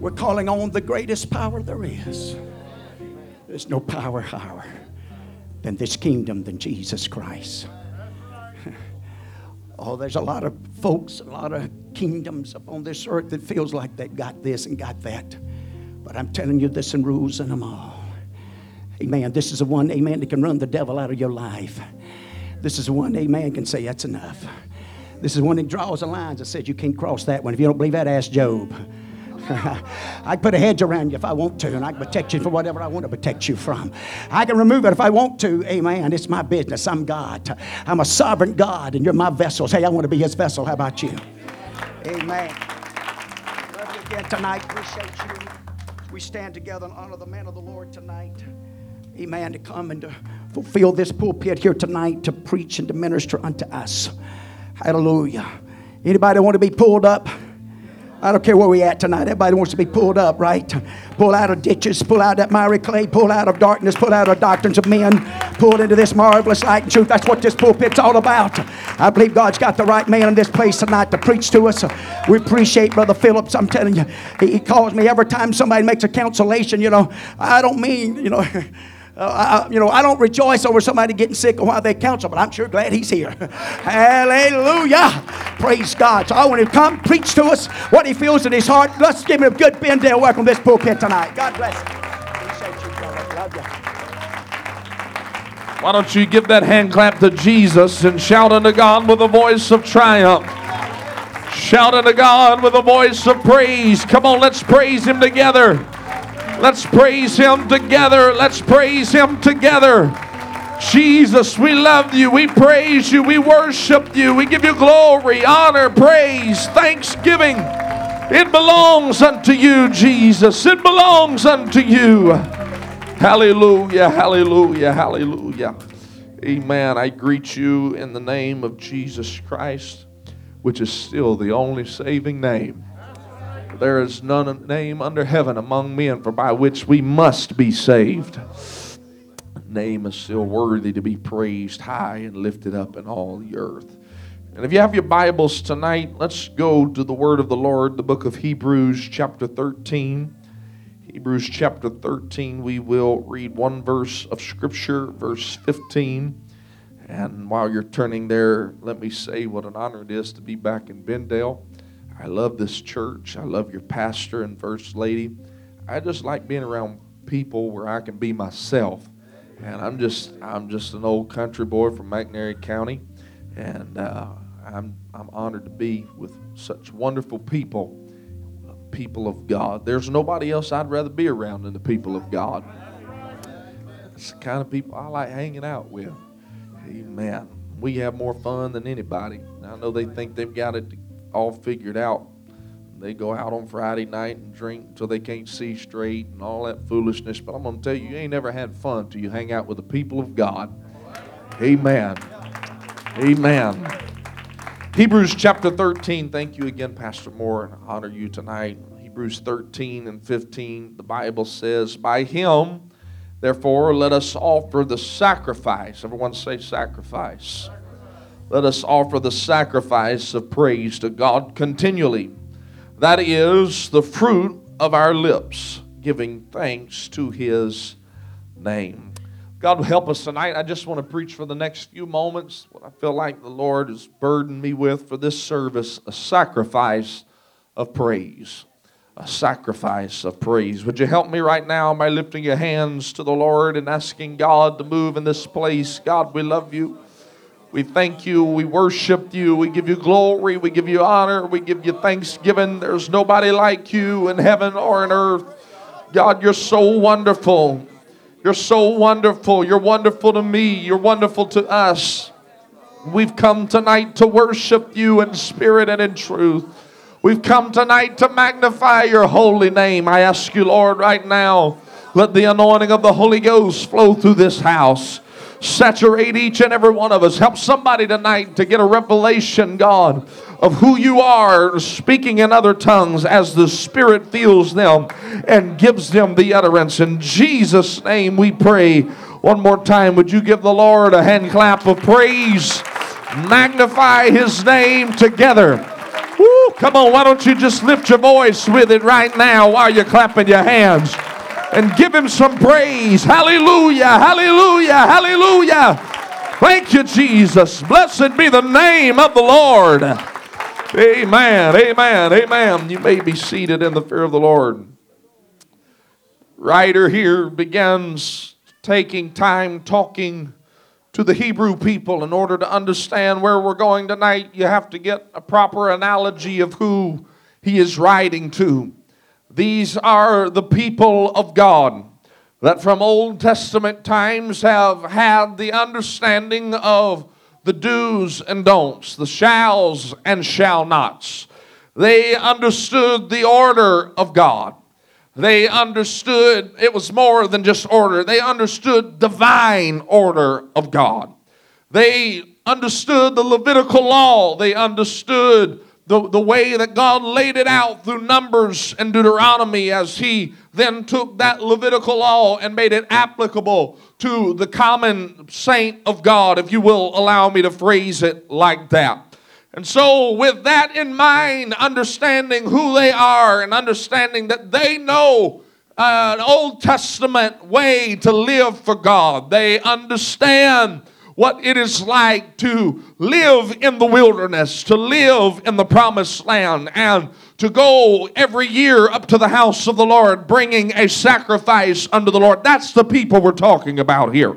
We're calling on the greatest power there is. There's no power higher than this kingdom than Jesus Christ. Oh, there's a lot of folks, a lot of kingdoms upon this earth that feels like they've got this and got that. But I'm telling you, this and rules in them all. Amen. This is the one, amen, that can run the devil out of your life. This is the one, amen, can say that's enough. This is one that draws the lines and says you can't cross that one. If you don't believe that, ask Job. I can put a hedge around you if I want to, and I can protect you from whatever I want to protect you from. I can remove it if I want to. Amen. It's my business. I'm God. I'm a sovereign God, and you're my vessels. Hey, I want to be His vessel. How about you? Amen. Love you again tonight. Appreciate you. We stand together and honor the man of the Lord tonight. Amen. To come and to fulfill this pulpit here tonight to preach and to minister unto us. Hallelujah. Anybody want to be pulled up? I don't care where we at tonight. Everybody wants to be pulled up, right? Pull out of ditches, pull out that miry clay, pull out of darkness, pull out of doctrines of men, pull into this marvelous light and truth. That's what this pulpit's all about. I believe God's got the right man in this place tonight to preach to us. We appreciate Brother Phillips. I'm telling you, he calls me every time somebody makes a cancellation. You know, I don't mean, you know. Uh, I, you know, I don't rejoice over somebody getting sick or why they counsel, but I'm sure glad he's here. Hallelujah. Praise God. So I want him to come preach to us what he feels in his heart. Let's give him a good Bendale welcome to this pulpit tonight. God bless. Why don't you give that hand clap to Jesus and shout unto God with a voice of triumph? Shout unto God with a voice of praise. Come on, let's praise Him together. Let's praise Him together. Let's praise Him together. Jesus, we love you. We praise you. We worship you. We give you glory, honor, praise, thanksgiving. It belongs unto you, Jesus. It belongs unto you. Hallelujah, hallelujah, hallelujah. Amen. I greet you in the name of Jesus Christ, which is still the only saving name. There is none name under heaven among men for by which we must be saved. Name is still worthy to be praised high and lifted up in all the earth. And if you have your Bibles tonight, let's go to the word of the Lord, the book of Hebrews, chapter 13. Hebrews chapter 13, we will read one verse of Scripture, verse 15. And while you're turning there, let me say what an honor it is to be back in Bendale. I love this church. I love your pastor and first lady. I just like being around people where I can be myself. And I'm just I'm just an old country boy from McNairy County, and uh, I'm I'm honored to be with such wonderful people, people of God. There's nobody else I'd rather be around than the people of God. It's the kind of people I like hanging out with. Amen. We have more fun than anybody. I know they think they've got it all figured out. They go out on Friday night and drink until they can't see straight and all that foolishness. But I'm going to tell you, you ain't never had fun till you hang out with the people of God. Amen. Amen. Hebrews chapter 13. Thank you again, Pastor Moore, and I honor you tonight. Hebrews 13 and 15, the Bible says, By him, therefore, let us offer the sacrifice. Everyone say sacrifice let us offer the sacrifice of praise to God continually. That is the fruit of our lips, giving thanks to His name. God help us tonight. I just want to preach for the next few moments what I feel like the Lord has burdened me with for this service a sacrifice of praise. A sacrifice of praise. Would you help me right now by lifting your hands to the Lord and asking God to move in this place? God, we love you. We thank you. We worship you. We give you glory. We give you honor. We give you thanksgiving. There's nobody like you in heaven or in earth. God, you're so wonderful. You're so wonderful. You're wonderful to me. You're wonderful to us. We've come tonight to worship you in spirit and in truth. We've come tonight to magnify your holy name. I ask you, Lord, right now, let the anointing of the Holy Ghost flow through this house saturate each and every one of us. Help somebody tonight to get a revelation, God, of who you are, speaking in other tongues as the Spirit feels them and gives them the utterance. In Jesus' name we pray. One more time, would you give the Lord a hand clap of praise? Magnify his name together. Woo, Come on, why don't you just lift your voice with it right now while you're clapping your hands and give him some praise. Hallelujah, hallelujah, hallelujah. Thank you, Jesus. Blessed be the name of the Lord. Amen, amen, amen. You may be seated in the fear of the Lord. Writer here begins taking time talking to the Hebrew people in order to understand where we're going tonight. You have to get a proper analogy of who he is writing to. These are the people of God that from Old Testament times have had the understanding of the do's and don'ts, the shalls and shall nots. They understood the order of God. They understood it was more than just order. They understood divine order of God. They understood the Levitical law. They understood the, the way that God laid it out through Numbers and Deuteronomy as He then took that Levitical law and made it applicable to the common saint of God, if you will allow me to phrase it like that. And so, with that in mind, understanding who they are and understanding that they know uh, an Old Testament way to live for God, they understand what it is like to live in the wilderness, to live in the promised land, and to go every year up to the house of the Lord bringing a sacrifice unto the Lord. That's the people we're talking about here.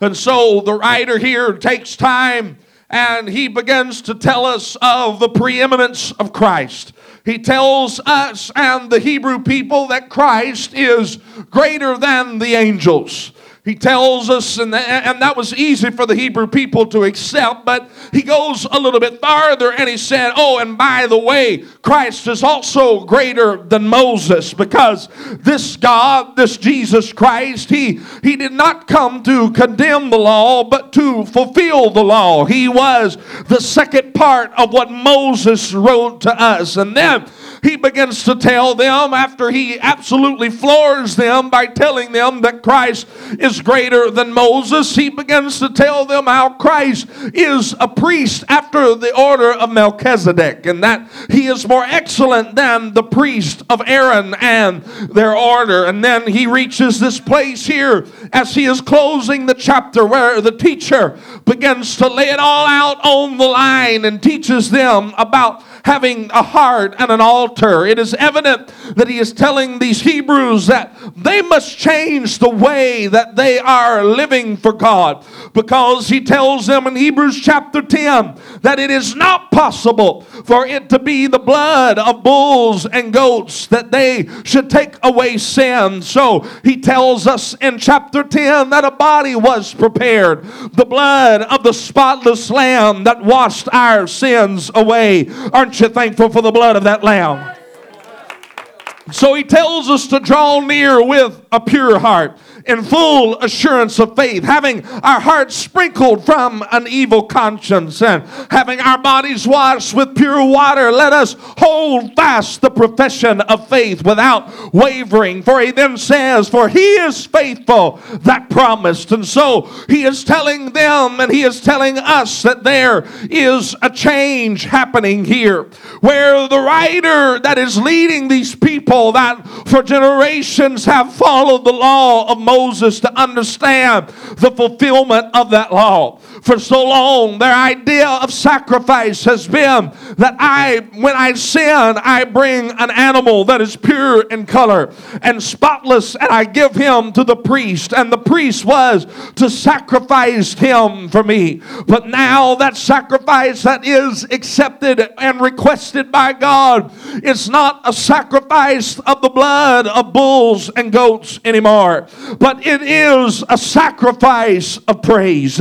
And so the writer here takes time and he begins to tell us of the preeminence of Christ. He tells us and the Hebrew people that Christ is greater than the angels. He tells us, and, and that was easy for the Hebrew people to accept, but he goes a little bit farther and he said, Oh, and by the way, Christ is also greater than Moses because this God, this Jesus Christ, he, he did not come to condemn the law, but to fulfill the law. He was the second part of what Moses wrote to us. And then he begins to tell them after he absolutely floors them by telling them that Christ is greater than Moses. He begins to tell them how Christ is a priest after the order of Melchizedek and that he is more excellent than the priest of Aaron and their order. And then he reaches this place here as he is closing the chapter where the teacher begins to lay it all out on the line and teaches them about having a heart and an altar. It is evident that he is telling these Hebrews that they must change the way that they are living for God because he tells them in Hebrews chapter 10 that it is not possible for it to be the blood of bulls and goats that they should take away sin. So he tells us in chapter 10 that a body was prepared, the blood of the spotless lamb that washed our sins away. Aren't you thankful for the blood of that lamb? So he tells us to draw near with a pure heart in full assurance of faith, having our hearts sprinkled from an evil conscience and having our bodies washed with pure water, let us hold fast the profession of faith without wavering. For he then says, For he is faithful that promised. And so he is telling them and he is telling us that there is a change happening here where the writer that is leading these people that for generations have followed the law of Moses to understand the fulfillment of that law. For so long, their idea of sacrifice has been that I, when I sin, I bring an animal that is pure in color and spotless, and I give him to the priest, and the priest was to sacrifice him for me. But now that sacrifice that is accepted and requested by God is not a sacrifice of the blood of bulls and goats anymore, but it is a sacrifice of praise.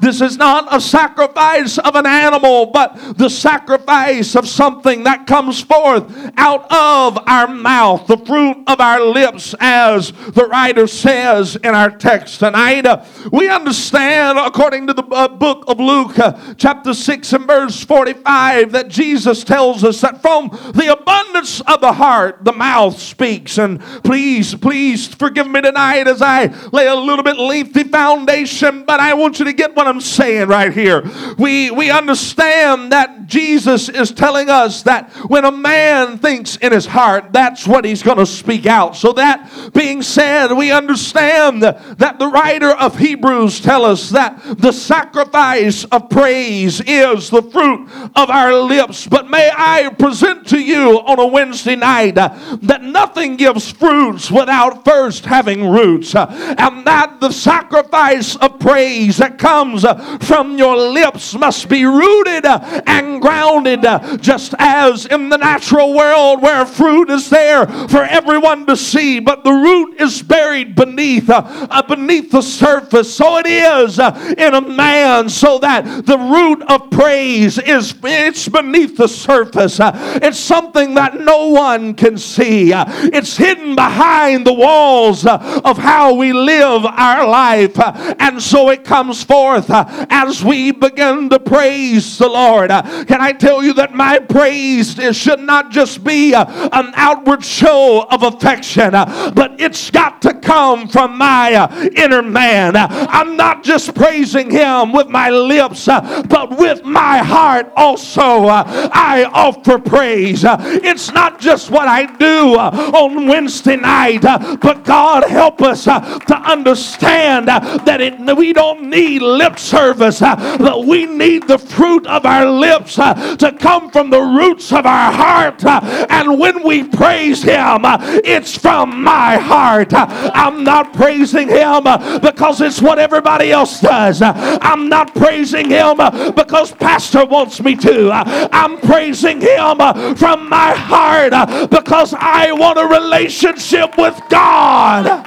This is not a sacrifice of an animal, but the sacrifice of something that comes forth out of our mouth, the fruit of our lips, as the writer says in our text tonight. we understand, according to the uh, book of Luke, uh, chapter 6 and verse 45, that Jesus tells us that from the abundance of the heart, the mouth speaks. And please, please forgive me tonight as I lay a little bit lengthy foundation, but I want you to get what I'm saying saying right here. We, we understand that Jesus is telling us that when a man thinks in his heart, that's what he's going to speak out. So that being said, we understand that the writer of Hebrews tell us that the sacrifice of praise is the fruit of our lips. But may I present to you on a Wednesday night that nothing gives fruits without first having roots. And that the sacrifice of praise that comes from your lips must be rooted uh, and grounded, uh, just as in the natural world where fruit is there for everyone to see, but the root is buried beneath, uh, beneath the surface. So it is in a man, so that the root of praise is it's beneath the surface. It's something that no one can see. It's hidden behind the walls of how we live our life. And so it comes forth as we begin to praise the Lord. Uh, can I tell you that my praise should not just be uh, an outward show of affection, uh, but it's got to come from my inner man. I'm not just praising him with my lips, but with my heart also. I offer praise. It's not just what I do on Wednesday night, but God help us to understand that it, we don't need lip service, Uh, but we need the fruit of our lips uh, to come from the roots of our heart. Uh, and when we praise Him, it's from my heart. I'm not praising Him because it's what everybody else does. I'm not praising Him because Pastor wants me to. I'm praising Him from my heart because I want a relationship with God.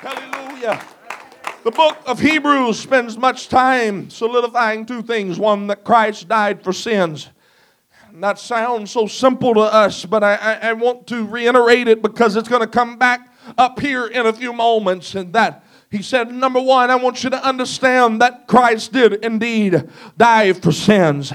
Hallelujah. The book of Hebrews spends much time solidifying two things one, that Christ died for sins. That sounds so simple to us, but I, I, I want to reiterate it because it's going to come back up here in a few moments. And that he said, number one, I want you to understand that Christ did indeed die for sins.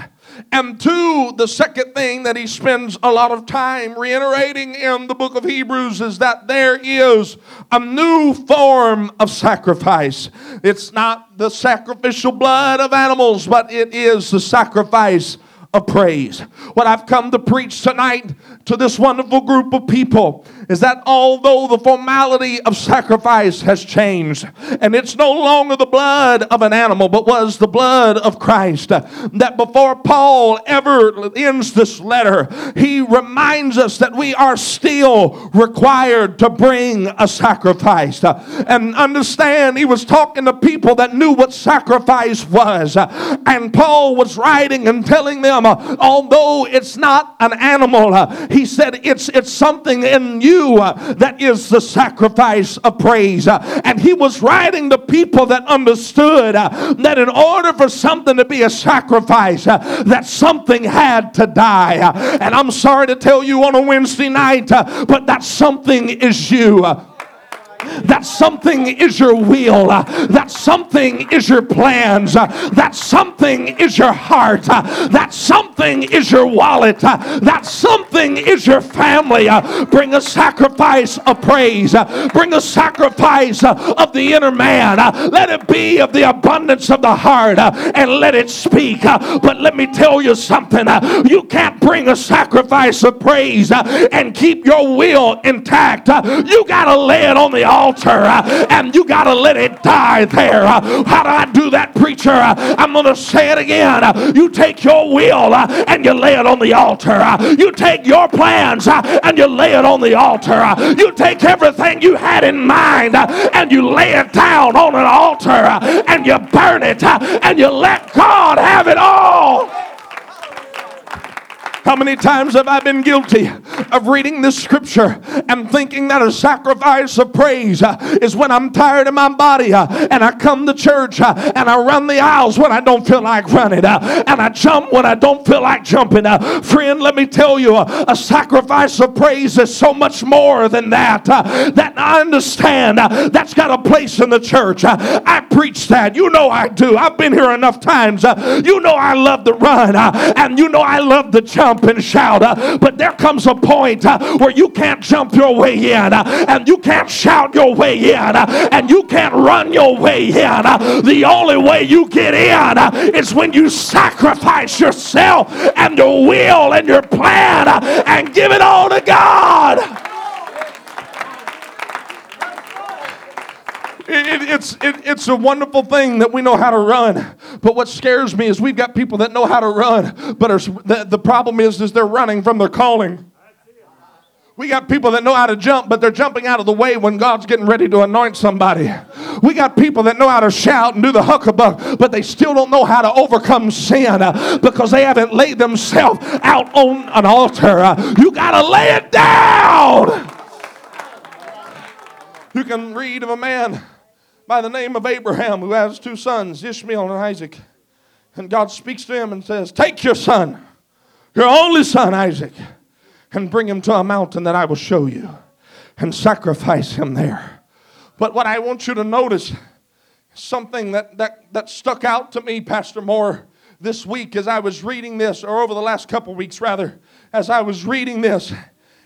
And two, the second thing that he spends a lot of time reiterating in the book of Hebrews is that there is a new form of sacrifice. It's not the sacrificial blood of animals, but it is the sacrifice of praise. What I've come to preach tonight to this wonderful group of people is that although the formality of sacrifice has changed and it's no longer the blood of an animal but was the blood of Christ, that before Paul ever ends this letter, he reminds us that we are still required to bring a sacrifice. And understand, he was talking to people that knew what sacrifice was. And Paul was writing and telling them although it's not an animal, he said it's, it's something in you uh, that is the sacrifice of praise. Uh, and he was writing to people that understood uh, that in order for something to be a sacrifice, uh, that something had to die. and I'm sorry to tell you on a Wednesday night, but that something is you. That something is your will. Uh, that something is your plans. Uh, that something is your heart. Uh, that something is your wallet. That something is your family. Bring a sacrifice of praise. Bring a sacrifice of the inner man. Let it be of the abundance of the heart and let it speak. But let me tell you something. You can't bring a sacrifice of praise and keep your will intact. You got to lay it on the altar uh, and you got to let it die there. Uh, how do I do that, preacher? Uh, I'm going to say it again. Uh, you take your will uh, and you lay it on the altar. Uh, you take your plans and you lay it on the altar. You take everything you had in mind and you lay it down on an altar and you burn it and you let God have it all. How many times have I been guilty of reading this scripture and thinking that a sacrifice of praise uh, is when I'm tired in my body uh, and I come to church uh, and I run the aisles when I don't feel like running uh, and I jump when I don't feel like jumping. Uh. Friend, let me tell you, uh, a sacrifice of praise is so much more than that. That I understand that's got a place in the church. I preach that. You know I do. I've been here enough times. You know I love to run and you know I love to jump and shout. But there comes a point point uh, where you can't jump your way in uh, and you can't shout your way in uh, and you can't run your way in. The only way you get in is when you sacrifice yourself and your will and your plan and give it all to God. It, it, it's, it, it's a wonderful thing that we know how to run. But what scares me is we've got people that know how to run, but are, the, the problem is, is they're running from their calling. We got people that know how to jump, but they're jumping out of the way when God's getting ready to anoint somebody. We got people that know how to shout and do the huckabug, but they still don't know how to overcome sin uh, because they haven't laid themselves out on an altar. Uh, you got to lay it down. You can read of a man by the name of Abraham who has two sons, Ishmael and Isaac. And God speaks to him and says, Take your son, your only son, Isaac and bring him to a mountain that I will show you and sacrifice him there. But what I want you to notice, something that, that, that stuck out to me, Pastor Moore, this week as I was reading this, or over the last couple weeks rather, as I was reading this,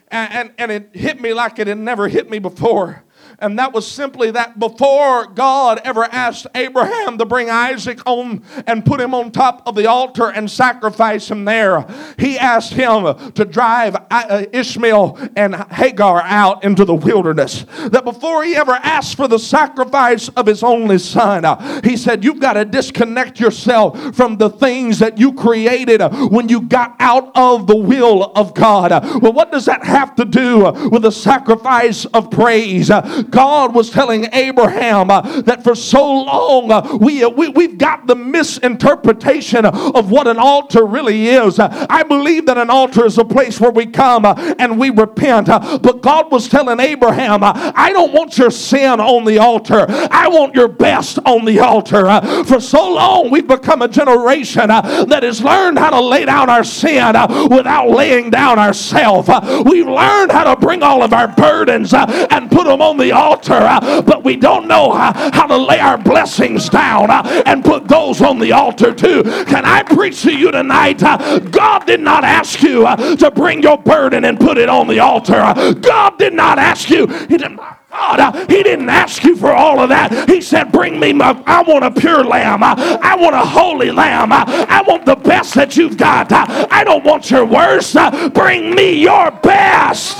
and, and, and it hit me like it had never hit me before. And that was simply that before God ever asked Abraham to bring Isaac on and put him on top of the altar and sacrifice him there, he asked him to drive uh, Ishmael and Hagar out into the wilderness. That before he ever asked for the sacrifice of his only son, uh, he said, You've got to disconnect yourself from the things that you created uh, when you got out of the will of God. Well, what does that have to do with the sacrifice of praise? God was telling Abraham uh, that for so long uh, we, uh, we, we've got the misinterpretation of what an altar really is. Uh, I believe that an altar is a place where we come uh, and we repent. Uh, but God was telling Abraham, I don't want your sin on the altar, I want your best on the altar. for so long we've become a generation that has learned how to lay down our sin without laying down ourselves. we've learned how to bring all of our burdens and put them on the altar, uh, but we don't know how, how to lay our blessings down uh, and put those on the altar too. Can I preach to you tonight? Uh, God did not ask you to bring your burden and put it on the altar. God did not ask you. He didn't. God, uh, He didn't ask you for all of that. He said, Bring me my, I want a pure lamb. Uh, I want a holy lamb. Uh, I want the best that you've got. I don't want your worst. Bring me your best.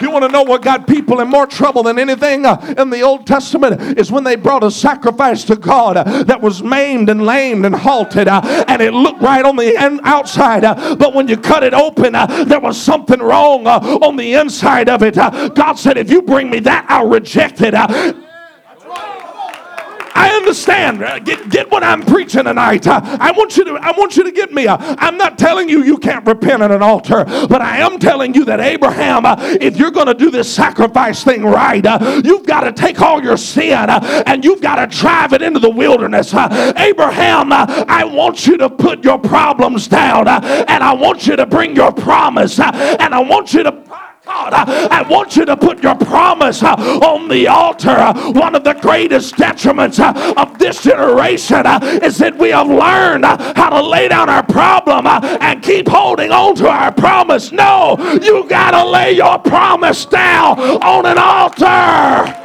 You want to know what got people in more trouble than anything uh, in the Old Testament is when they brought a sacrifice to God uh, that was maimed and lamed and halted uh, and it looked right on the outside, but when you cut it open, there was something wrong on the inside of it. God said, If you bring me that, I'll reject it. I understand. Uh, get, get what I'm preaching tonight. Uh, I want you to I want you to get me. Uh, I'm not telling you you can't repent at an altar, but I am telling you that Abraham, uh, if you're going to do this sacrifice thing right, uh, you've got to take all your sin uh, and you've got to drive it into the wilderness. Abraham, I want you to put your problems down and I want you to bring your promise and I want you to God, I want you to put your promise uh, on the altar. Uh, one of the greatest detriments uh, of this generation is that we have learned how to lay down our problem and keep holding on to our promise. No, you got to lay your promise down on an altar.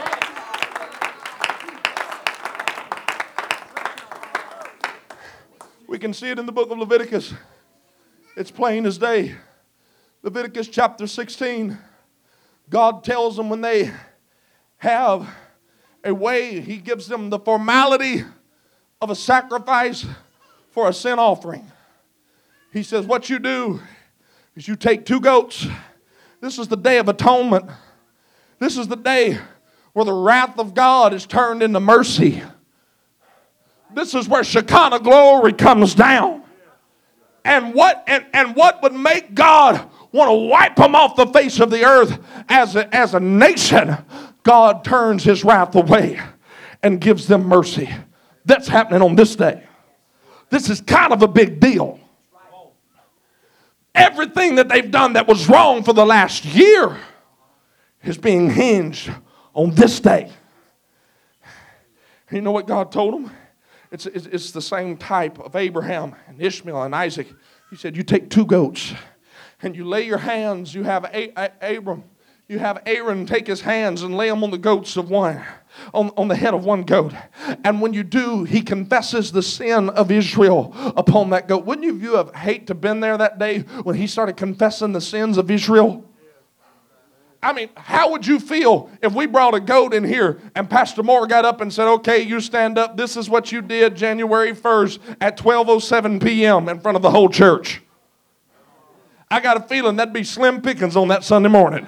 We can see it in the book of Leviticus. It's plain as day. Leviticus chapter 16, God tells them when they have a way, He gives them the formality of a sacrifice for a sin offering. He says, What you do is you take two goats. This is the day of atonement. This is the day where the wrath of God is turned into mercy. This is where Shekinah glory comes down. And what and, and what would make God want to wipe them off the face of the earth as a, as a nation, God turns his wrath away and gives them mercy. That's happening on this day. This is kind of a big deal. Everything that they've done that was wrong for the last year is being hinged on this day. You know what God told them? It's, it's, it's the same type of Abraham and Ishmael and Isaac. He said, You take two goats and you lay your hands, you have Abram, you have Aaron take his hands and lay them on the goats of one, on, on the head of one goat. And when you do, he confesses the sin of Israel upon that goat. Wouldn't you, you have hate to been there that day when he started confessing the sins of Israel? I mean, how would you feel if we brought a goat in here and Pastor Moore got up and said, "Okay, you stand up. This is what you did January 1st at 12:07 p.m. in front of the whole church." I got a feeling that'd be slim pickings on that Sunday morning.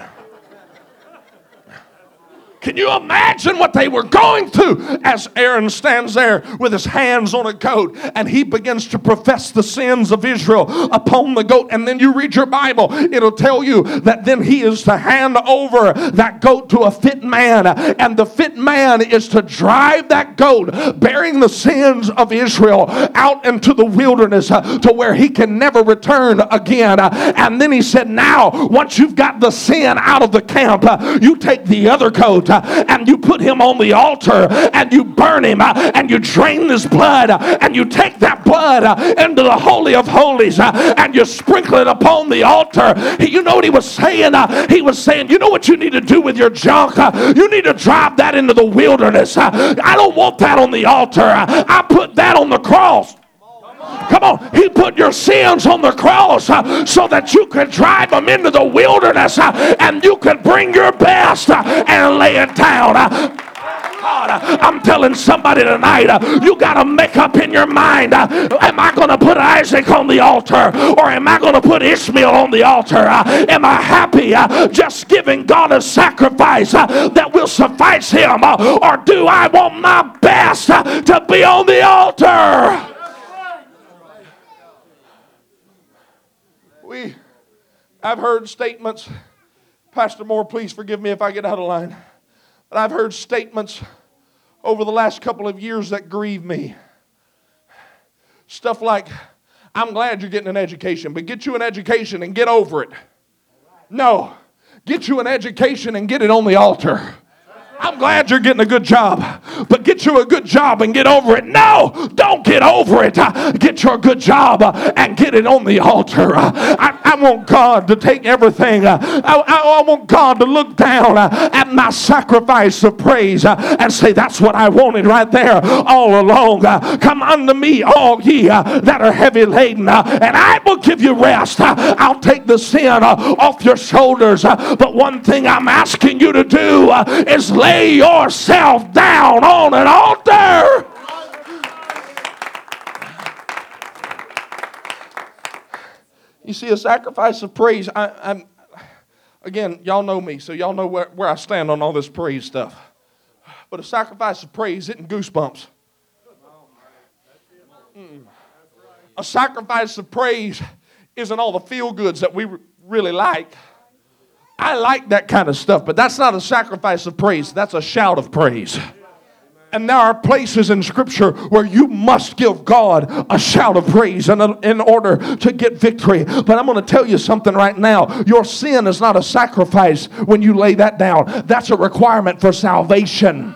Can you imagine what they were going through as Aaron stands there with his hands on a goat and he begins to profess the sins of Israel upon the goat? And then you read your Bible, it'll tell you that then he is to hand over that goat to a fit man, and the fit man is to drive that goat bearing the sins of Israel out into the wilderness uh, to where he can never return again. Uh, And then he said, Now, once you've got the sin out of the camp, uh, you take the other goat and you put him on the altar and you burn him uh, and you drain his blood uh, and you take that blood uh, into the Holy of Holies uh, and you sprinkle it upon the altar. You know what he was saying? Uh, He was saying, You know what you need to do with your junk? Uh, You need to drive that into the wilderness. Uh, I don't want that on the altar. Uh, I put that on the cross. Come on, he put your sins on the cross uh, so that you could drive them into the wilderness uh, and you could bring your best uh, and lay it down. Uh, God, uh, I'm telling somebody tonight, uh, you got to make up in your mind am I going to put Isaac on the altar or am I going to put Ishmael on the altar? Am I happy just giving God a sacrifice that will suffice him or do I want my best to be on the altar? We, I've heard statements, Pastor Moore, please forgive me if I get out of line, but I've heard statements over the last couple of years that grieve me. Stuff like, I'm glad you're getting an education, but get you an education and get over it. No, get you an education and get it on the altar. I'm glad you're getting a good job, but get you a good job and get over it. No, don't get over it. Get your good job and get it on the altar. Uh, I, want God to take everything. uh, I, I- I want God to look down uh, at my sacrifice of praise uh, and say, That's what I wanted right there all along. Uh, come unto me, all ye uh, that are heavy laden, uh, and I will give you rest. I'll take the sin off your shoulders. But one thing I'm asking you to do is lay yourself down on an altar. You see, a sacrifice of praise. I, I'm again, y'all know me, so y'all know where, where I stand on all this praise stuff. But a sacrifice of praise isn't goosebumps. Mm. A sacrifice of praise isn't all the feel goods that we really like. I like that kind of stuff, but that's not a sacrifice of praise. That's a shout of praise. And there are places in Scripture where you must give God a shout of praise in, in order to get victory. But I'm going to tell you something right now. Your sin is not a sacrifice when you lay that down, that's a requirement for salvation.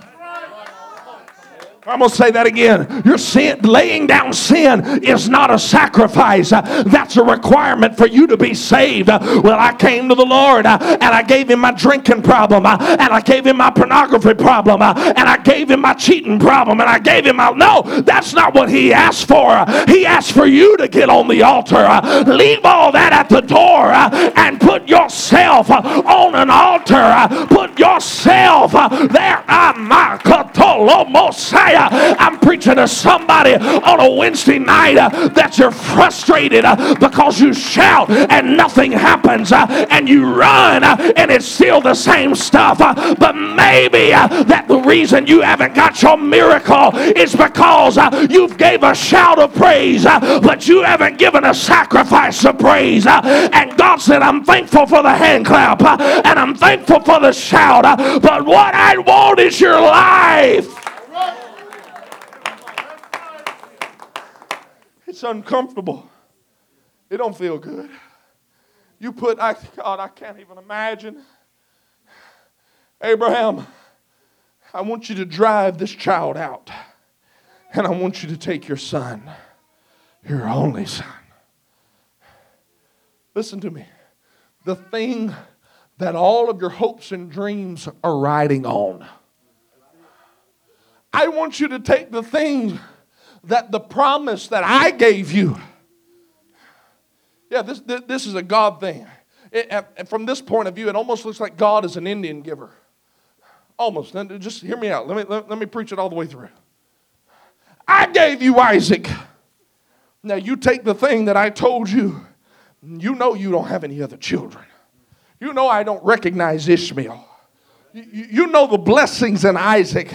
I'm going to say that again. Your sin, laying down sin is not a sacrifice. Uh, That's a requirement for you to be saved. Uh, Well, I came to the Lord uh, and I gave him my drinking problem uh, and I gave him my pornography problem uh, and I gave him my cheating problem and I gave him my. No, that's not what he asked for. He asked for you to get on the altar. Uh, leave all that at the door and put yourself on an altar. Put yourself there. Ah, Messiah. I'm preaching to somebody on a Wednesday night uh, that you're frustrated uh, because you shout and nothing happens, uh, and you run uh, and it's still the same stuff. Uh, but maybe uh, that the reason you haven't got your miracle is because you've gave a shout of praise, but you haven't given a sacrifice of praise. and God said, "I'm thankful for the hand clap, and I'm thankful for the shout, but what I want is your life." It's uncomfortable. It don't feel good. You put, I, God, I can't even imagine. Abraham, I want you to drive this child out. And I want you to take your son, your only son. Listen to me. the thing that all of your hopes and dreams are riding on. I want you to take the thing that the promise that I gave you. Yeah, this, this, is a God thing. It, from this point of view, it almost looks like God is an Indian giver. Almost. Just hear me out. Let me, let, let me preach it all the way through. I gave you Isaac. Now you take the thing that I told you. You know you don't have any other children. You know I don't recognize Ishmael. You, you know the blessings in Isaac.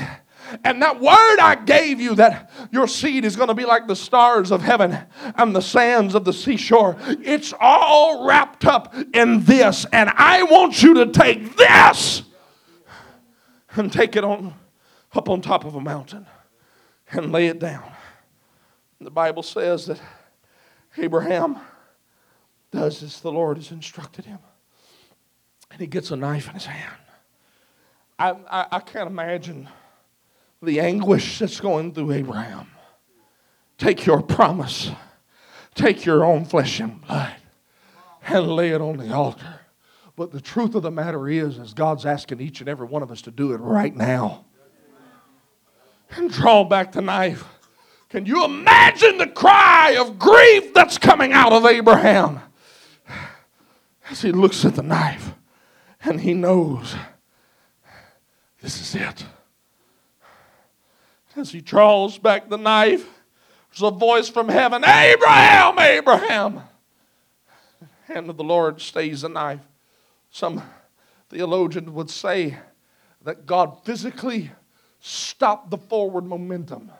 And that word I gave you that your seed is going to be like the stars of heaven and the sands of the seashore, it's all wrapped up in this. And I want you to take this and take it on up on top of a mountain and lay it down. The Bible says that Abraham does as the Lord has instructed him. And he gets a knife in his hand. I, I, I can't imagine the anguish that's going through Abraham. Take your promise, take your own flesh and blood, and lay it on the altar. But the truth of the matter is, is God's asking each and every one of us to do it right now. And draw back the knife. Can you imagine the cry of grief that's coming out of Abraham as he looks at the knife and he knows this is it? As he draws back the knife, there's a voice from heaven Abraham, Abraham. The hand of the Lord stays the knife. Some theologian would say that God physically stopped the forward momentum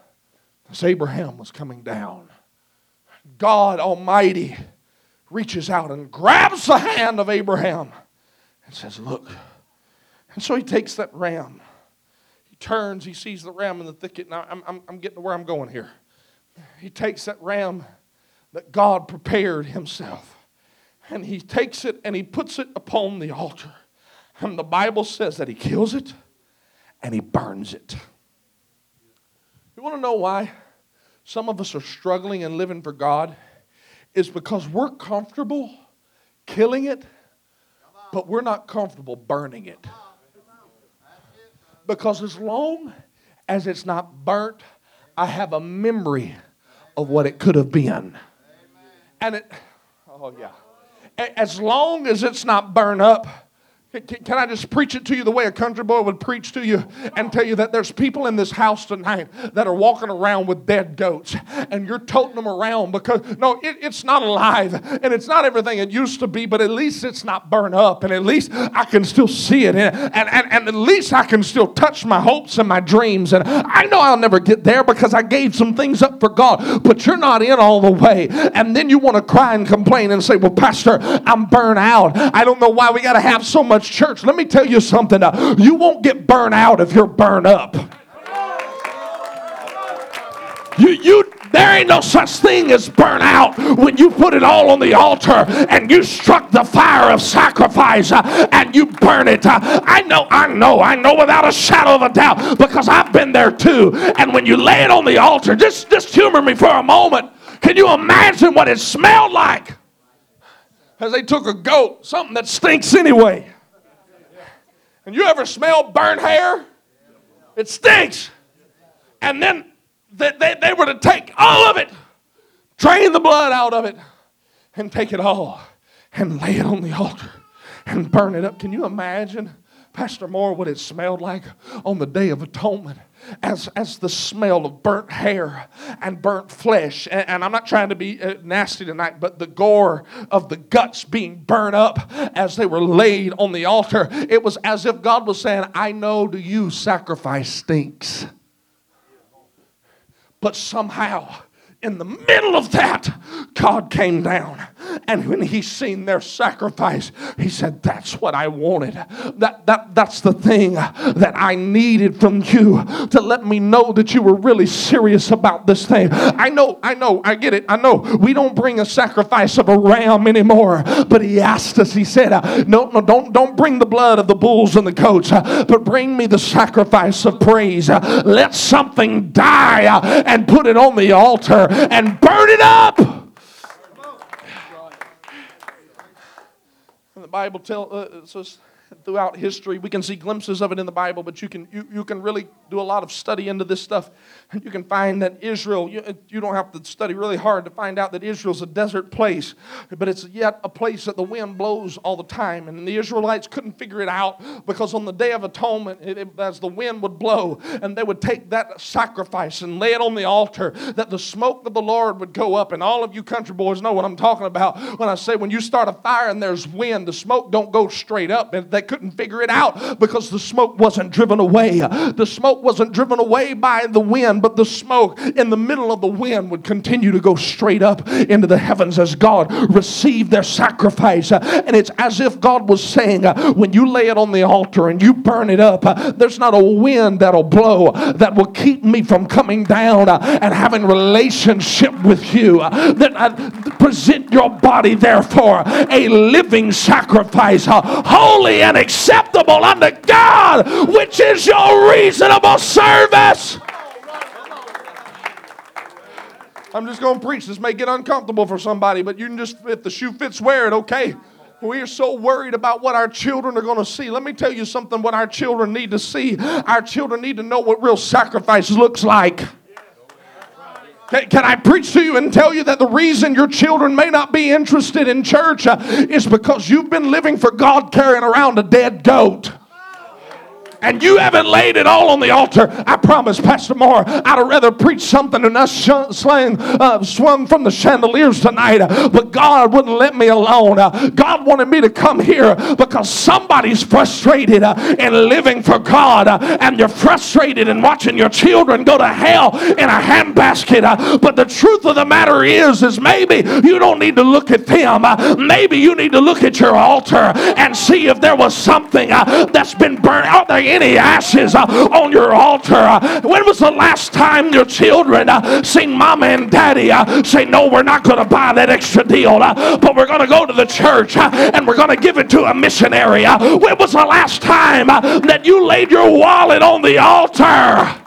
as Abraham was coming down. God Almighty reaches out and grabs the hand of Abraham and says, Look. And so he takes that ram turns, he sees the ram in the thicket. Now, I'm, I'm, I'm getting to where I'm going here. He takes that ram that God prepared himself, and he takes it and he puts it upon the altar. And the Bible says that he kills it and he burns it. You want to know why some of us are struggling and living for God? Is because we're comfortable killing it, but we're not comfortable burning it. Because as long as it's not burnt, I have a memory of what it could have been. And it, oh yeah. As long as it's not burned up, can I just preach it to you the way a country boy would preach to you and tell you that there's people in this house tonight that are walking around with dead goats and you're toting them around because, no, it, it's not alive and it's not everything it used to be, but at least it's not burned up and at least I can still see it and, and, and, at least I can still touch my hopes and my dreams. And I know I'll never get there because I gave some things up for God, but you're not in all the way. And then you want to cry and complain and say, Well, Pastor, I'm burnt out. I don't know why we got to have so much church, let me tell you something. Uh, you won't get burned out if you're burned up. You, you, there ain't no such thing as burnout when you put it all on the altar and you struck the fire of sacrifice uh, and you burn it. Uh, I know, I know, I know without a shadow of a doubt because I've been there too. And when you lay it on the altar, just, just humor me for a moment. Can you imagine what it smelled like? As they took a goat, something that stinks anyway. And you ever smell burnt hair? It stinks. And then they, they, they were to take all of it, drain the blood out of it, and take it all and lay it on the altar and burn it up. Can you imagine, Pastor Moore, what it smelled like on the Day of Atonement? As, as the smell of burnt hair and burnt flesh. And, and I'm not trying to be uh, nasty tonight, but the gore of the guts being burned up as they were laid on the altar. It was as if God was saying, I know to you sacrifice stinks. But somehow, in the middle of that, God came down. And when he seen their sacrifice, he said, That's what I wanted. That, that, that's the thing that I needed from you to let me know that you were really serious about this thing. I know, I know, I get it. I know we don't bring a sacrifice of a ram anymore. But he asked us, he said, No, no, don't, don't bring the blood of the bulls and the goats, but bring me the sacrifice of praise. Let something die and put it on the altar and burn it up. And the Bible tells uh, says throughout history. We can see glimpses of it in the Bible, but you can, you, you can really do a lot of study into this stuff. You can find that Israel, you, you don't have to study really hard to find out that Israel's a desert place, but it's yet a place that the wind blows all the time. And the Israelites couldn't figure it out because on the Day of Atonement, it, it, as the wind would blow, and they would take that sacrifice and lay it on the altar, that the smoke of the Lord would go up. And all of you country boys know what I'm talking about when I say when you start a fire and there's wind, the smoke don't go straight up. And they couldn't figure it out because the smoke wasn't driven away. The smoke wasn't driven away by the wind, but the smoke in the middle of the wind would continue to go straight up into the heavens as God received their sacrifice. And it's as if God was saying, when you lay it on the altar and you burn it up, there's not a wind that'll blow that will keep me from coming down and having relationship with you. That I present your body, therefore, a living sacrifice, holy and acceptable acceptable unto God, which is your reasonable service. I'm just going to preach. This may get uncomfortable for somebody, but you can just, if the shoe fits, wear it, okay? We are so worried about what our children are going to see. Let me tell you something what our children need to see. Our children need to know what real sacrifice looks like. Can, can, I preach to you and tell you that the reason your children may not be interested in church uh, is because you've been living for God carrying around a dead goat? And you haven't laid it all on the altar, I promise, Pastor Moore, I'd rather preach something than us slang, uh, swung from the chandeliers tonight. But God wouldn't let me alone. Uh, God wanted me to come here because somebody's frustrated uh, in living for God, uh, and you're frustrated in watching your children go to hell in a handbasket. But the truth of the matter is, is maybe you don't need to look at them. Maybe you need to look at your altar and see if there was something that's been burnt out there any ashes uh, on your altar? Uh, when was the last time your children uh, seen mama and daddy say, No, we're not going to buy that extra deal, but we're going to go to the church and we're going to give it to a missionary? When was the last time that you laid your wallet on the altar?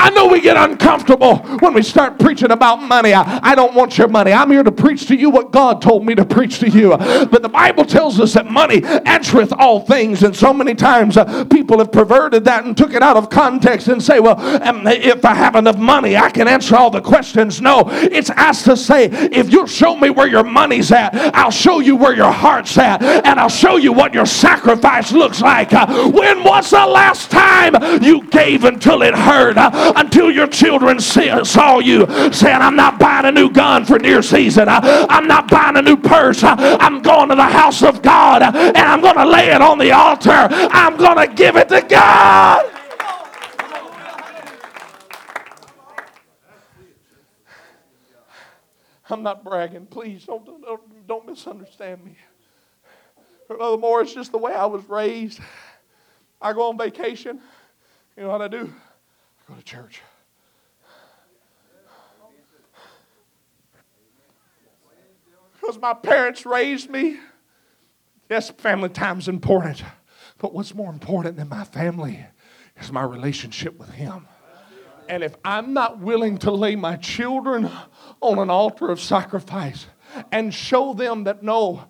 I know we get uncomfortable when we start preaching about money. I, I don't want your money. I'm here to preach to you what God told me to preach to you. But the Bible tells us that money answereth all things. And so many times uh, people have perverted that and took it out of context and say, well, um, if I have enough money, I can answer all the questions. No, it's asked to say, if you'll show me where your money's at, I'll show you where your heart's at, and I'll show you what your sacrifice looks like. Uh, when was the last time you gave until it hurt? Uh, until your children see, saw you saying, I'm not buying a new gun for deer season. I, am not buying a new purse. I, I'm going to the house of God and I'm going to lay it on the altar. I'm going to give it to God. I'm not bragging. Please don't, don't, don't misunderstand me. Furthermore, it's just the way I was raised. I go on vacation. You know what I do? Go to church. Because my parents raised me. Yes, family time's important. But what's more important than my family is my relationship with Him. And if I'm not willing to lay my children on an altar of sacrifice and show them that no,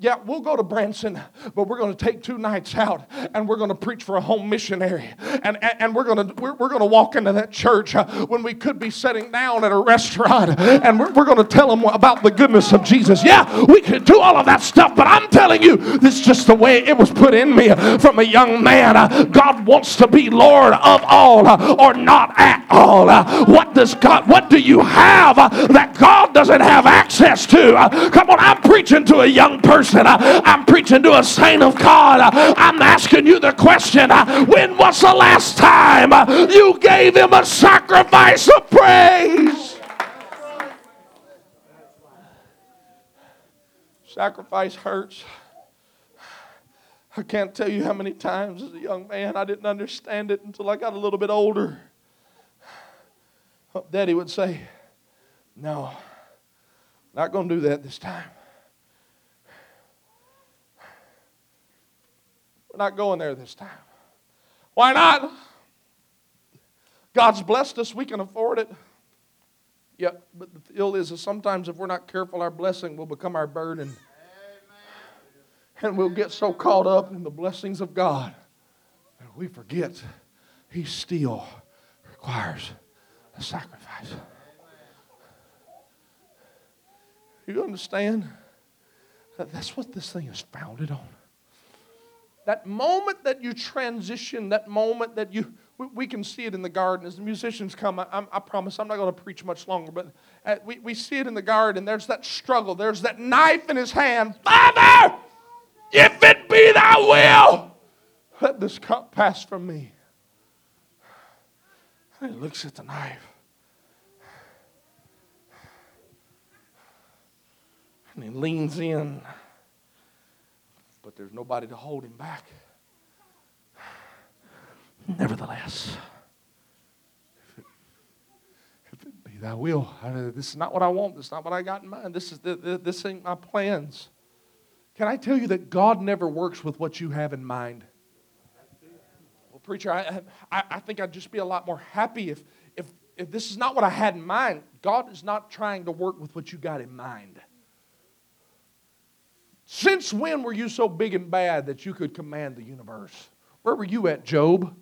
yeah, we'll go to Branson, but we're going to take two nights out and we're going to preach for a home missionary. And, and, and we're going to we're, we're going to walk into that church uh, when we could be sitting down at a restaurant and we're, we're going to tell them about the goodness of Jesus. Yeah, we could do all of that stuff, but I'm telling you, this is just the way it was put in me from a young man. Uh, God wants to be Lord of all uh, or not at all. What does God, what do you have that God doesn't have access to? Come on, I'm preaching to a young person person. I'm preaching to a saint of God. I'm asking you the question when was the last time you gave him a sacrifice of praise? Sacrifice hurts. I can't tell you how many times as a young man I didn't understand it until I got a little bit older. Daddy would say, No, not going to do that this time. Not going there this time. Why not? God's blessed us, we can afford it. Yeah, but the deal is that sometimes if we're not careful, our blessing will become our burden. And we'll get so caught up in the blessings of God that we forget He still requires a sacrifice. You understand? That that's what this thing is founded on. That moment that you transition, that moment that you, we, we can see it in the garden as the musicians come. I, I promise I'm not going to preach much longer, but uh, we, we see it in the garden. There's that struggle, there's that knife in his hand. Father, if it be thy will, let this cup pass from me. And he looks at the knife. And he leans in, but there's nobody to hold him back. Nevertheless, if it, if it be thy will, I, this is not what I want. This is not what I got in mind. This, is the, the, this ain't my plans. Can I tell you that God never works with what you have in mind? Well, preacher, I, I, I think I'd just be a lot more happy if, if, if this is not what I had in mind. God is not trying to work with what you got in mind. Since when were you so big and bad that you could command the universe? Where were you at, Job?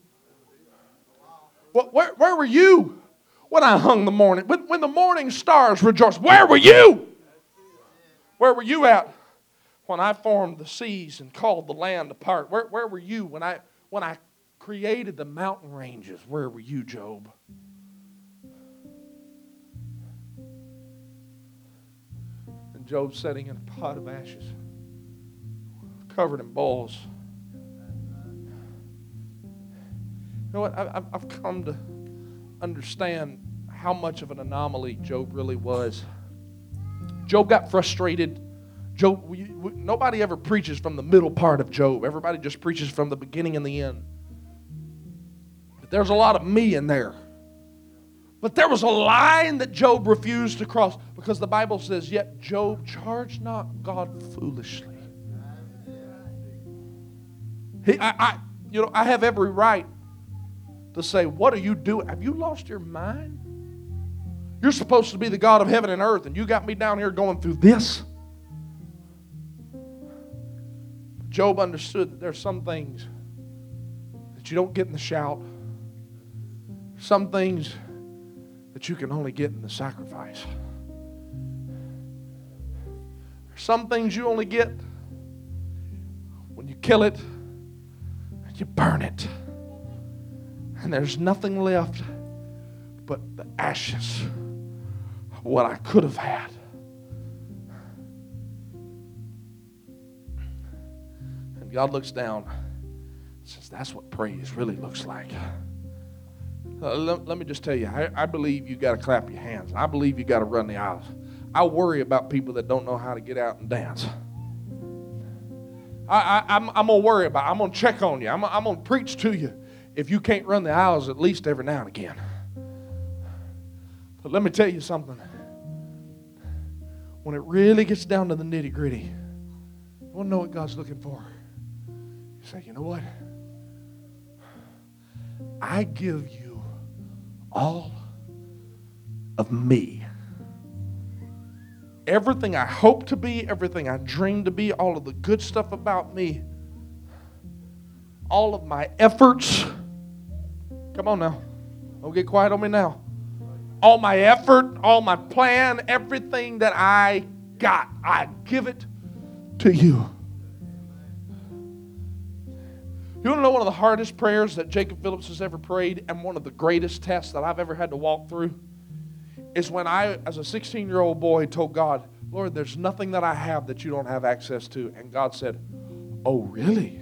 Where, where were you when I hung the morning? When, when the morning stars rejoiced, where were you? Where were you at when I formed the seas and called the land apart? Where, where were you when I, when I created the mountain ranges? Where were you, Job? And Job sitting in a pot of ashes covered in balls. You know what? I've come to understand how much of an anomaly Job really was. Job got frustrated. Job, nobody ever preaches from the middle part of Job. Everybody just preaches from the beginning and the end. But there's a lot of me in there. But there was a line that Job refused to cross because the Bible says, Yet Job charged not God foolishly. He, I, I, you know, I have every right to say, What are you doing? Have you lost your mind? You're supposed to be the God of heaven and earth, and you got me down here going through this. Job understood that there's some things that you don't get in the shout, some things that you can only get in the sacrifice. Some things you only get when you kill it you burn it. And there's nothing left but the ashes of what I could have had. And God looks down and says, That's what praise really looks like. Uh, let, let, me just tell you, I, I believe you got to clap your hands. I believe you got to run the aisles. I worry about people that don't know how to get out and dance. I, am I'm going to worry about it. I'm going to check on you. I'm, I'm going to preach to you if you can't run the aisles at least every now and again. But let me tell you something. When it really gets down to the nitty gritty, you want to know what God's looking for? You say, you know what? I give you all of me everything I hope to be, everything I dream to be, all of the good stuff about me, all of my efforts. Come on now. Don't get quiet on me now. All my effort, all my plan, everything that I got, I give it to you. You want to know one of the hardest prayers that Jacob Phillips has ever prayed and one of the greatest tests that I've ever had to walk through? Is when I, as a 16 year old boy, told God, Lord, there's nothing that I have that you don't have access to. And God said, Oh, really?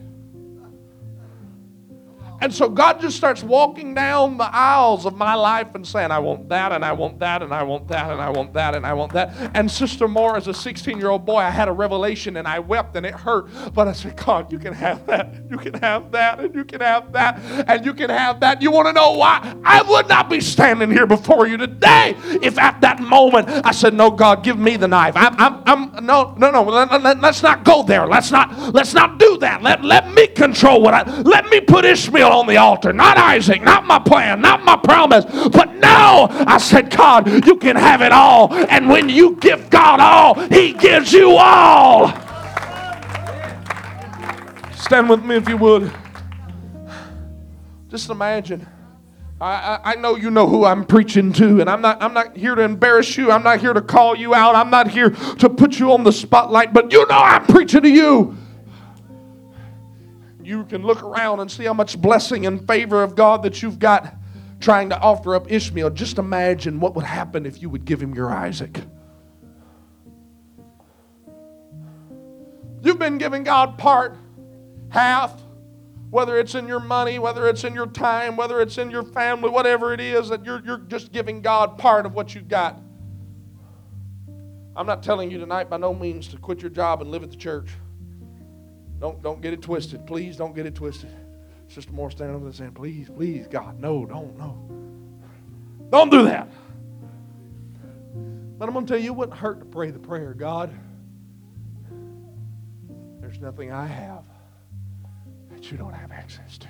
And so God just starts walking down the aisles of my life and saying, I want that, and I want that, and I want that, and I want that, and I want that. And Sister Moore, as a 16 year old boy, I had a revelation and I wept and it hurt. But I said, God, you can have that, you can have that, and you can have that, and you can have that. You want to know why? I would not be standing here before you today if at that moment I said, No, God, give me the knife. I'm, I'm, I'm no, no, no, let, let, let's not go there. Let's not, let's not do that. Let, let me control what I, let me put Ishmael on the altar. Not Isaac, not my plan, not my promise. But now I said, God, you can have it all. And when you give God all, He gives you all. Stand with me if you would. Just imagine. I, I, I, know you know who I'm preaching to, and I'm not, I'm not here to embarrass you. I'm not here to call you out. I'm not here to put you on the spotlight, but you know I'm preaching to you. You can look around and see how much blessing and favor of God that you've got trying to offer up Ishmael. Just imagine what would happen if you would give him your Isaac. You've been giving God part, half, whether it's in your money, whether it's in your time, whether it's in your family, whatever it is, that you're, you're just giving God part of what you've got. I'm not telling you tonight by no means to quit your job and live at the church. Don't, don't get it twisted. Please don't get it twisted. Sister Moore standing over there saying, please, please, God, no, don't, no. Don't do that. But I'm going to tell you, it wouldn't hurt to pray the prayer, God. There's nothing I have that you don't have access to.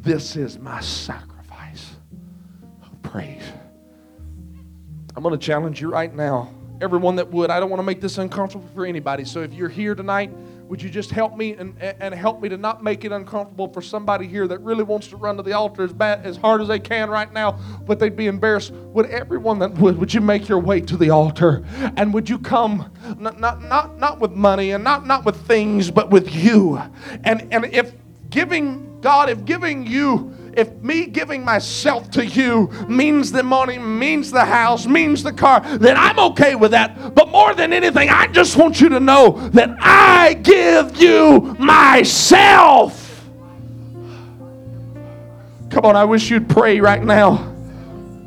This is my sacrifice of praise. I'm going to challenge you right now. Everyone that would, I don't want to make this uncomfortable for anybody. So if you're here tonight, would you just help me and, and help me to not make it uncomfortable for somebody here that really wants to run to the altar as bad as hard as they can right now, but they'd be embarrassed? Would everyone that would, would you make your way to the altar? And would you come not not not, not with money and not, not with things, but with you? And and if giving God, if giving you if me giving myself to you means the money, means the house, means the car, then I'm okay with that. But more than anything, I just want you to know that I give you myself. Come on, I wish you'd pray right now.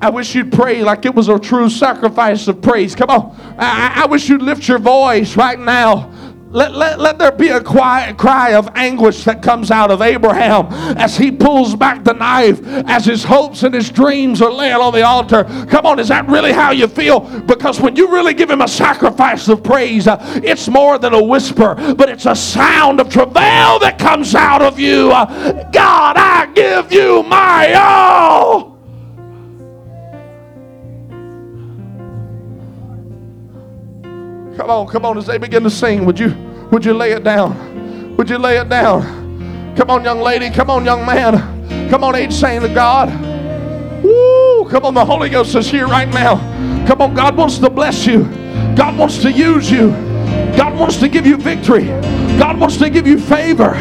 I wish you'd pray like it was a true sacrifice of praise. Come on. I, I wish you'd lift your voice right now let, let, let there be a quiet cry of anguish that comes out of Abraham as he pulls back the knife, as his hopes and his dreams are laying on the altar. Come on, is that really how you feel? Because when you really give him a sacrifice of praise, uh, it's more than a whisper, but it's a sound of travail that comes out of you. Uh, God, I give you my all. Come on, come on. As they begin to sing, would you would you lay it down? Would you lay it down? Come on, young lady. Come on, young man. Come on, age saying to God. Woo! Come on, the Holy Ghost is here right now. Come on, God wants to bless you. God wants to use you. God wants to give you victory. God wants to give you favor.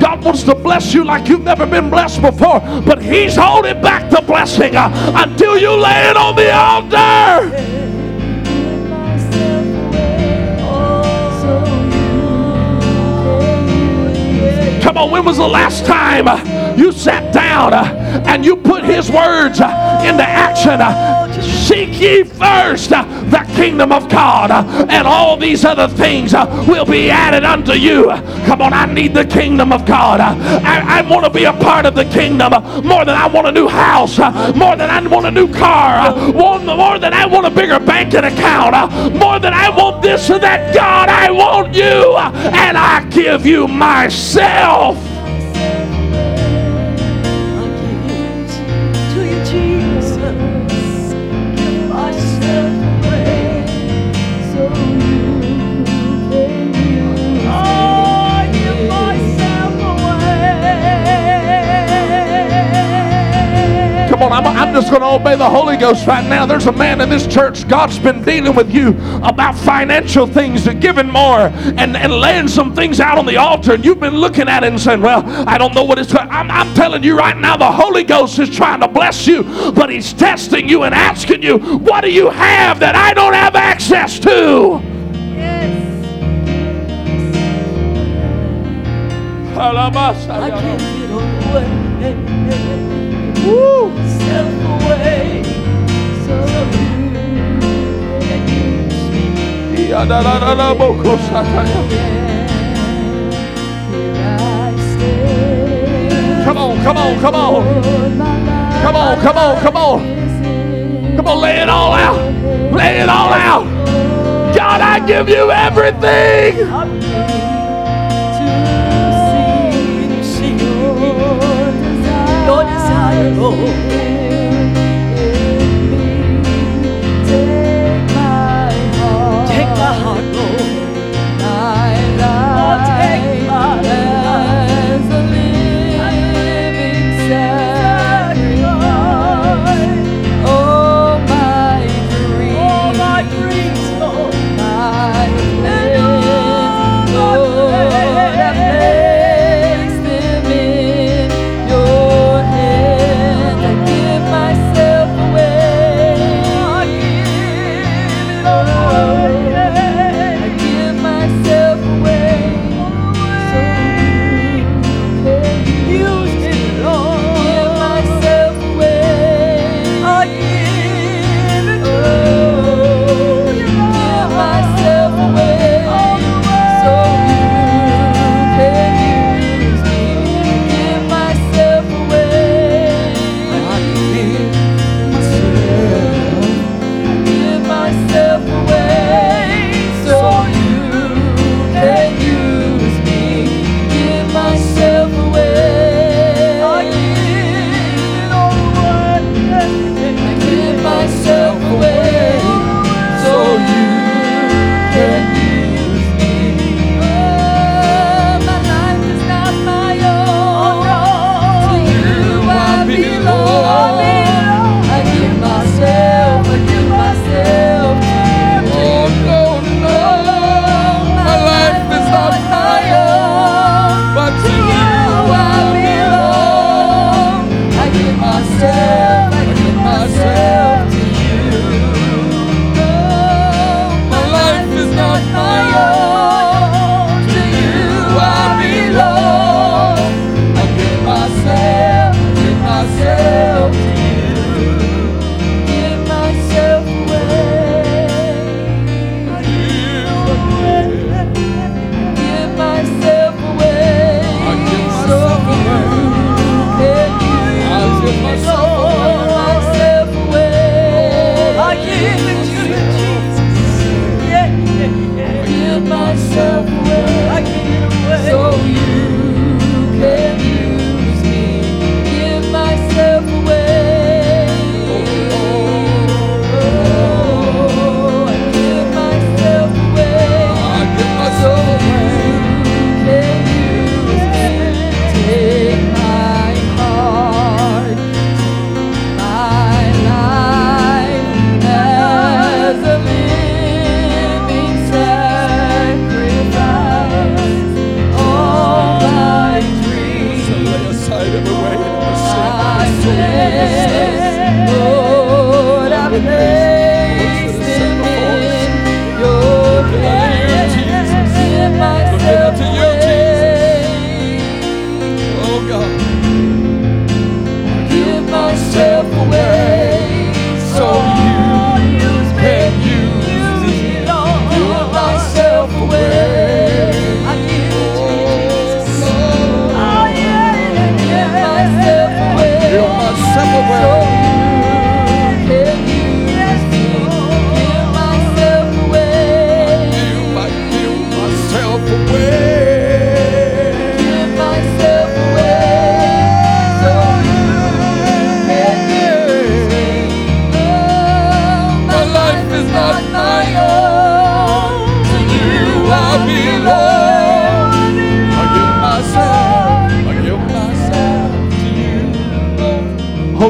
God wants to bless you like you've never been blessed before. But He's holding back the blessing uh, until you lay it on the altar. On, when was the last time you sat down uh, and you put His words uh, into action? Uh, seek ye first uh, the kingdom of God, uh, and all these other things will be added unto you. Come on, I need the kingdom of God. I, I want to be a part of the kingdom more than I want a new house, more than I want a new car, more than I want a bigger banking account, more than I want this or that. God, I want you, and I give you myself. I'm, I'm just going to obey the Holy Ghost right now. There's a man in this church, God's been dealing with you about financial things and giving more and, and laying some things out on the altar. And you've been looking at it and saying, Well, I don't know what it's. I'm, I'm telling you right now, the Holy Ghost is trying to bless you, but He's testing you and asking you, What do you have that I don't have access to? Yes. Come on, come on, come on. Come on, come on, come on. Come on, lay it all out. Lay it all out. God, I give you everything. Take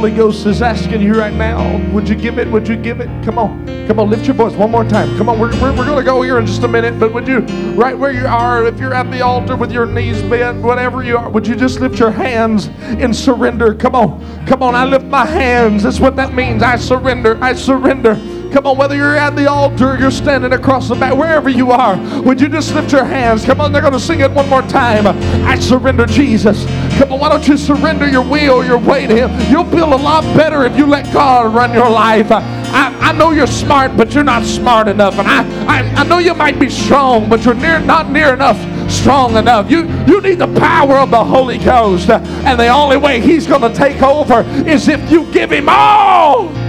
Holy Ghost is asking you right now, would you give it? Would you give it? Come on. Come on, lift your voice one more time. Come on, we're, we're, we're going to go here in just a minute, but would you, right where you are, if you're at the altar with your knees bent, whatever you are, would you just lift your hands in surrender? Come on. Come on, I lift my hands. That's what that means. I surrender. I surrender. Come on, whether you're at the altar you're standing across the back, wherever you are, would you just lift your hands? Come on, they're going to sing it one more time. I surrender, Jesus. Come on, why don't you surrender your will, your way to Him? You'll feel a lot better if you let God run your life. I, I know you're smart, but you're not smart enough. And I, I, I know you might be strong, but you're near, not near enough strong enough. You, you need the power of the Holy Ghost. And the only way He's going to take over is if you give Him all.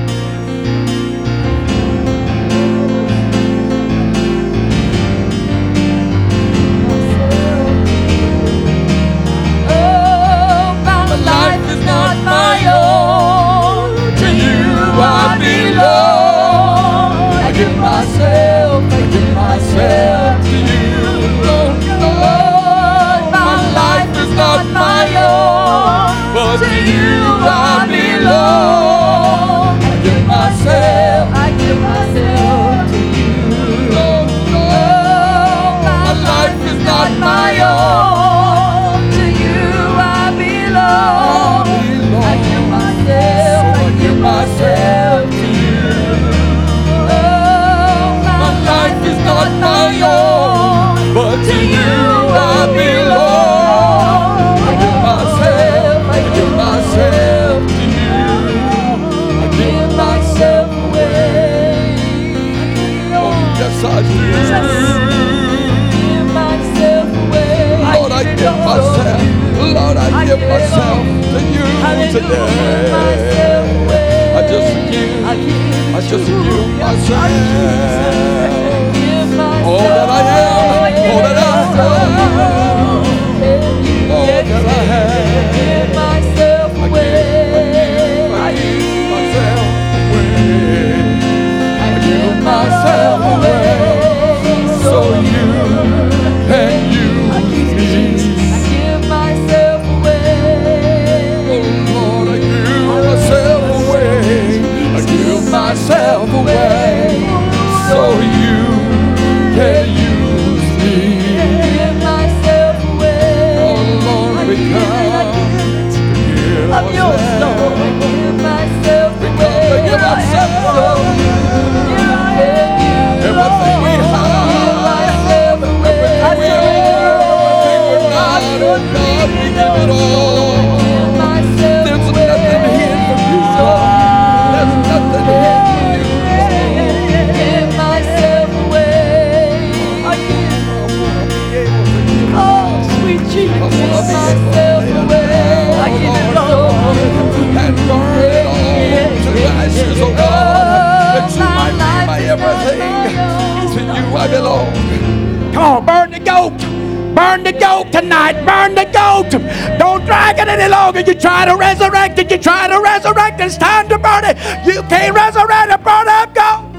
Myself to you. Oh, my life is not my own, But to you I belong. I give myself, I give myself to you. I give myself away. Oh, yes, I do. Lord, I give myself, Lord, I give myself to you today. I just give myself. All that I am, all that I am, you I belong. Come on, burn the goat. Burn the goat tonight. Burn the goat. Don't drag it any longer. You try to resurrect it. You try to resurrect it. It's time to burn it. You can't resurrect it. Burn up goat.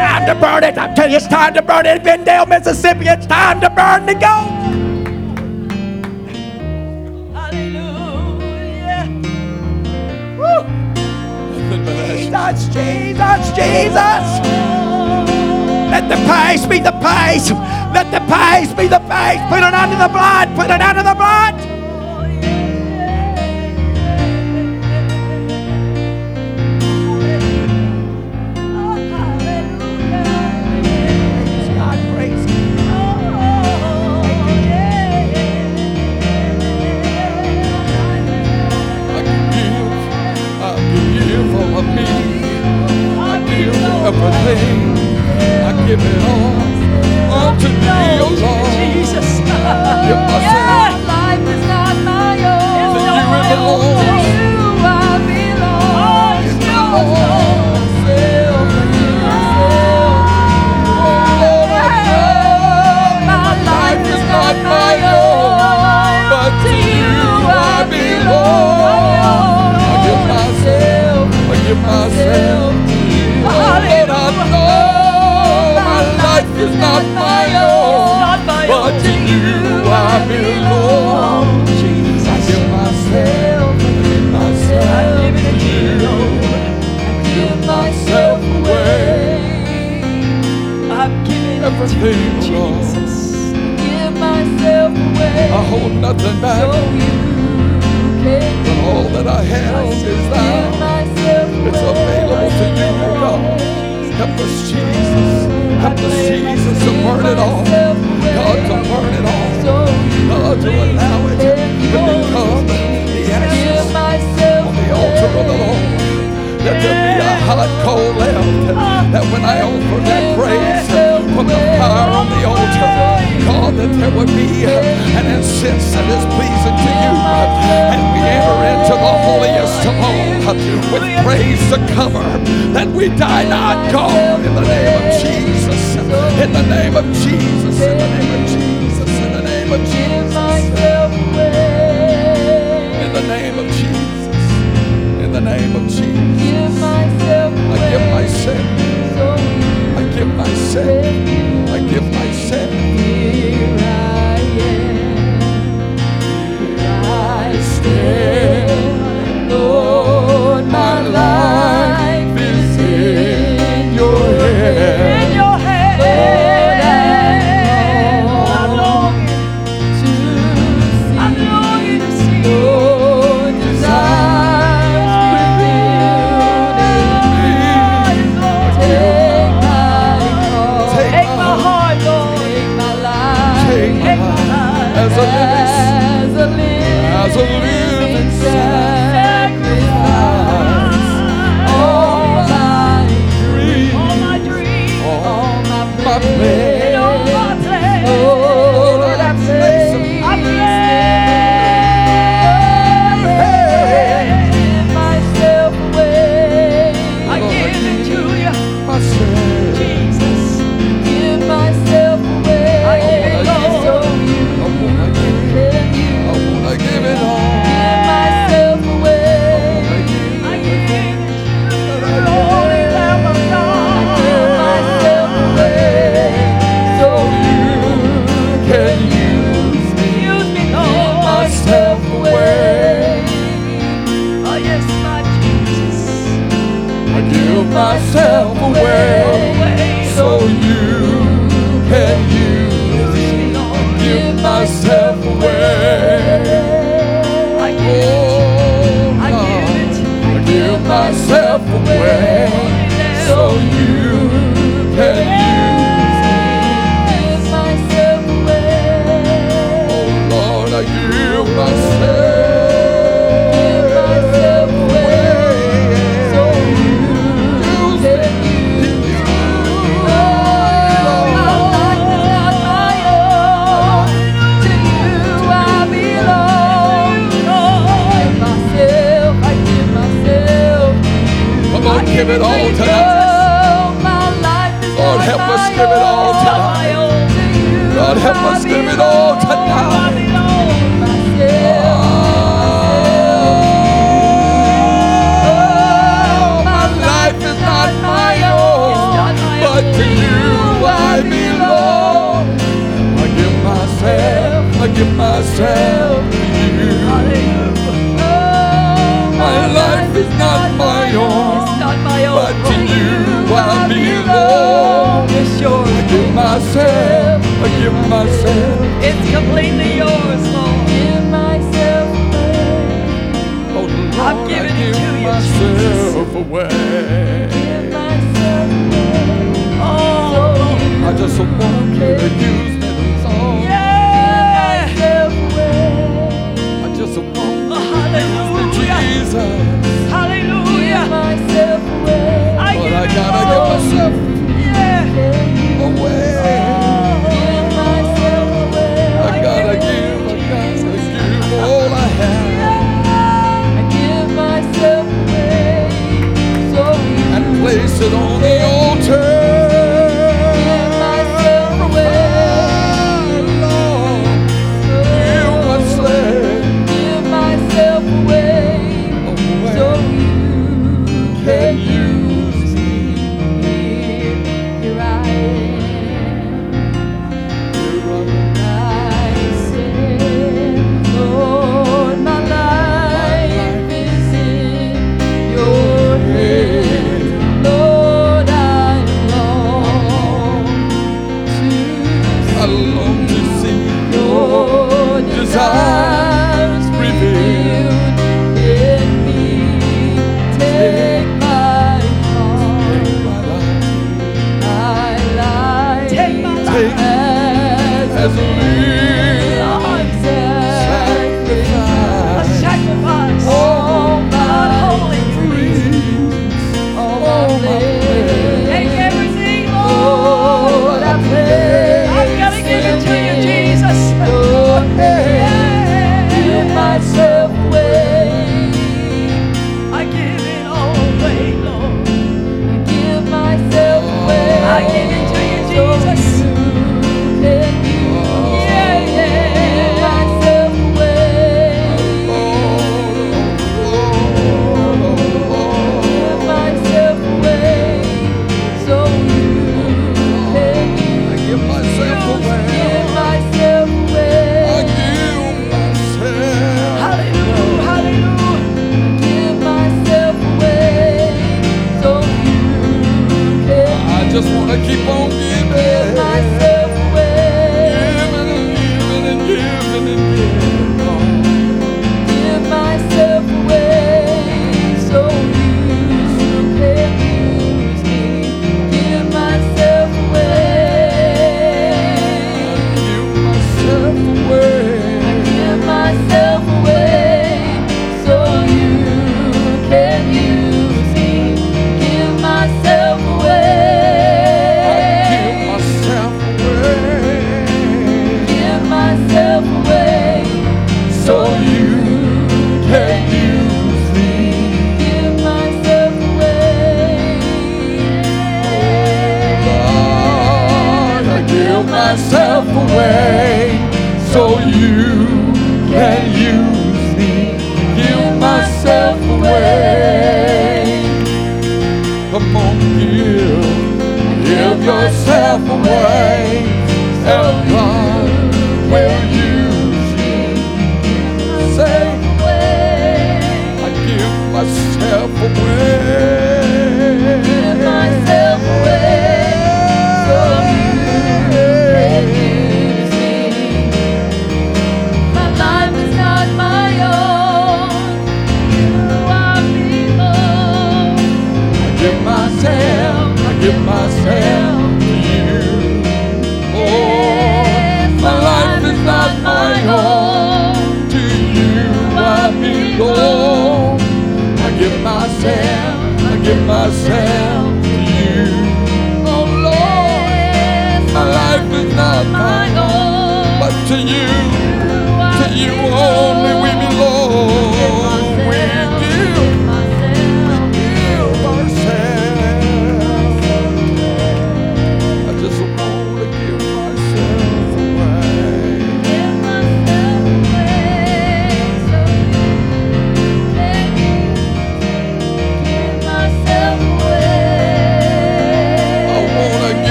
Time to burn it. I'm telling you, it's time to burn it. Vendale, Mississippi, it's time to burn the goat. Pace be the pace. Let the pace be the pace. Put it under the blood. Put it under the blood give it all, oh all oh, to. Oh, Jesus. Life is not my own. You the Lord. It's my own, myself, I give myself to you, I belong is not my own, but to you I belong. Jesus, I give myself, give myself to you. I give myself away. I'm giving everything to Jesus. Give myself away. I hold nothing back. So but all that I have is thine. It's available to you, God. Help us, Jesus. Help us, Jesus, to burn it all. God, to burn it all. God, to allow it to become the ashes on the altar of the Lord. Let there be a hot coal left that when I offer that praise, from the fire on the altar. God, that there would be an incense that is pleasing to you. And we enter into the holiest of all with praise to cover that we die not, God, in the name of Jesus. In the name of Jesus. In the name of Jesus. give myself.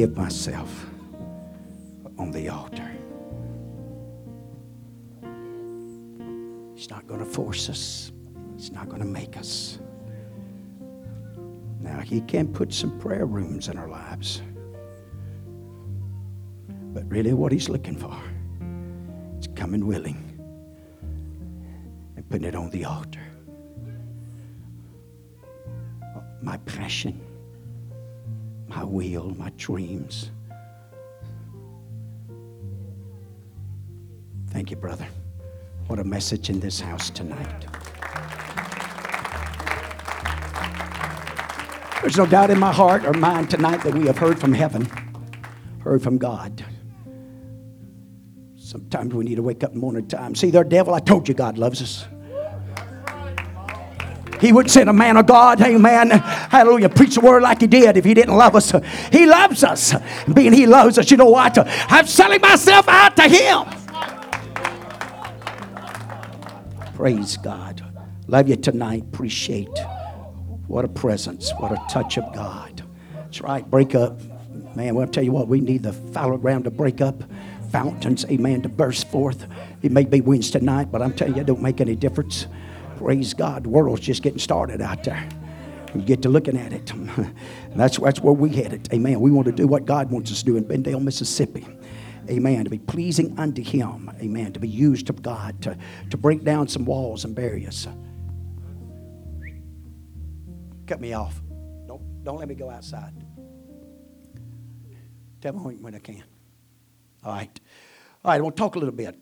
Give myself on the altar. He's not going to force us, He's not going to make us. Now, He can put some prayer rooms in our lives. But really, what He's looking for is coming willing and putting it on the altar. My passion my will, my dreams. Thank you, brother. What a message in this house tonight. There's no doubt in my heart or mind tonight that we have heard from heaven, heard from God. Sometimes we need to wake up in the morning time. See there, devil, I told you God loves us. He would send a man of God, amen, hallelujah, preach the word like he did if he didn't love us. He loves us. Being he loves us, you know what? I'm selling myself out to him. Praise God. Love you tonight. Appreciate. What a presence. What a touch of God. That's right. Break up. Man, well, I'll tell you what, we need the fallow ground to break up. Fountains, amen, to burst forth. It may be Wednesday night, but I'm telling you, it don't make any difference. Praise God. The world's just getting started out there. You get to looking at it. that's, that's where we headed. Amen. We want to do what God wants us to do in Bendale, Mississippi. Amen. To be pleasing unto Him. Amen. To be used of God. To, to break down some walls and barriers. Cut me off. Don't, don't let me go outside. Tell me when- I can. All right. All right, I want to talk a little bit.